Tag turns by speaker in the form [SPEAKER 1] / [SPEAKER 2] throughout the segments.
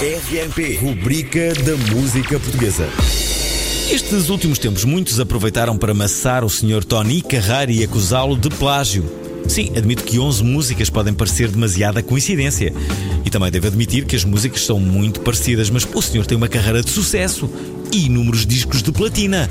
[SPEAKER 1] RMP, rubrica da música portuguesa.
[SPEAKER 2] Estes últimos tempos, muitos aproveitaram para amassar o Sr. Tony Carrara e acusá-lo de plágio. Sim, admito que 11 músicas podem parecer demasiada coincidência. E também devo admitir que as músicas são muito parecidas, mas o senhor tem uma carreira de sucesso e inúmeros discos de platina.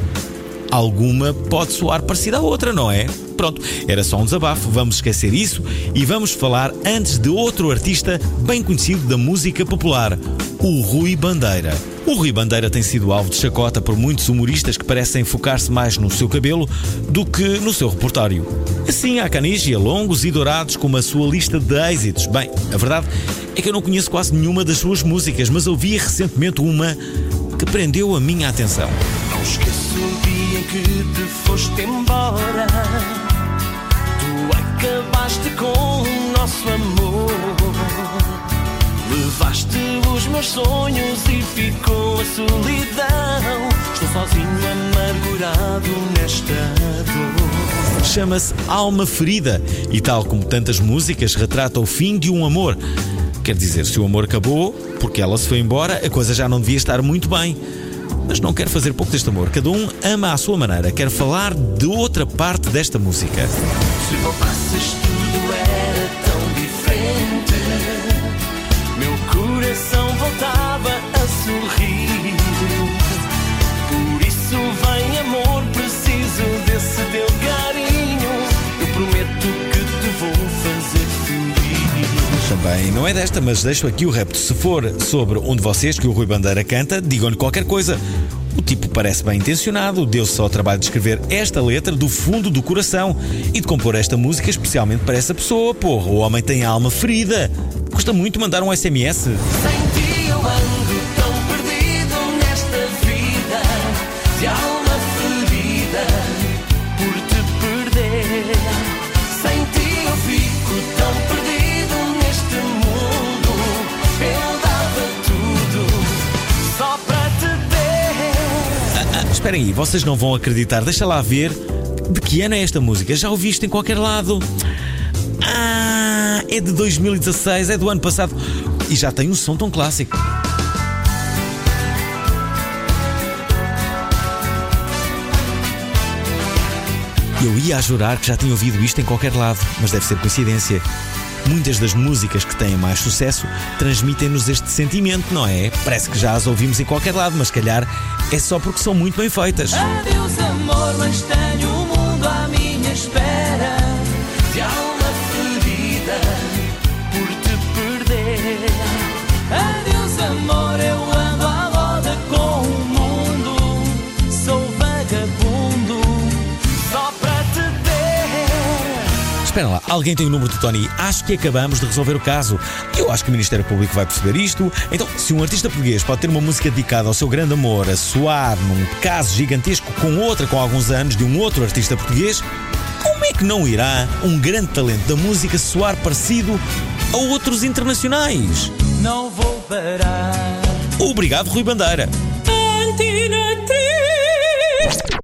[SPEAKER 2] Alguma pode soar parecida à outra, não é? Pronto, era só um desabafo, vamos esquecer isso e vamos falar antes de outro artista bem conhecido da música popular, o Rui Bandeira. O Rui Bandeira tem sido alvo de chacota por muitos humoristas que parecem focar-se mais no seu cabelo do que no seu repertório. Assim, há canigia longos e dourados com a sua lista de êxitos. Bem, a verdade é que eu não conheço quase nenhuma das suas músicas, mas ouvi recentemente uma que prendeu a minha atenção.
[SPEAKER 3] Não esqueço o dia em que te foste embora. Sonhos e ficou a solidão. Estou sozinho, amargurado nesta dor.
[SPEAKER 2] Chama-se Alma Ferida e, tal como tantas músicas, retrata o fim de um amor. Quer dizer, se o amor acabou, porque ela se foi embora, a coisa já não devia estar muito bem. Mas não quero fazer pouco deste amor. Cada um ama à sua maneira. Quero falar de outra parte desta música.
[SPEAKER 3] Se voltasses, tudo
[SPEAKER 2] Também não é desta, mas deixo aqui o repto. Se for sobre um de vocês que o Rui Bandeira canta, digam-lhe qualquer coisa. O tipo parece bem intencionado, deu-se ao trabalho de escrever esta letra do fundo do coração e de compor esta música especialmente para essa pessoa. Porra, o homem tem a alma ferida. Custa muito mandar um SMS.
[SPEAKER 3] Sem ti eu ando
[SPEAKER 2] esperem aí, vocês não vão acreditar. Deixa lá ver de que ano é esta música. Já ouviste em qualquer lado? Ah, é de 2016, é do ano passado e já tem um som tão clássico. Eu ia a jurar que já tinha ouvido isto em qualquer lado, mas deve ser coincidência. Muitas das músicas que têm mais sucesso transmitem-nos este sentimento, não é? Parece que já as ouvimos em qualquer lado, mas calhar é só porque são muito bem feitas.
[SPEAKER 3] Adeus amor, mas tenho o mundo à minha espera
[SPEAKER 2] Espera lá, alguém tem o número do Tony? Acho que acabamos de resolver o caso. Eu acho que o Ministério Público vai perceber isto. Então, se um artista português pode ter uma música dedicada ao seu grande amor a soar num caso gigantesco com outra com alguns anos de um outro artista português, como é que não irá um grande talento da música soar parecido a outros internacionais?
[SPEAKER 3] Não vou parar
[SPEAKER 2] Obrigado, Rui Bandeira.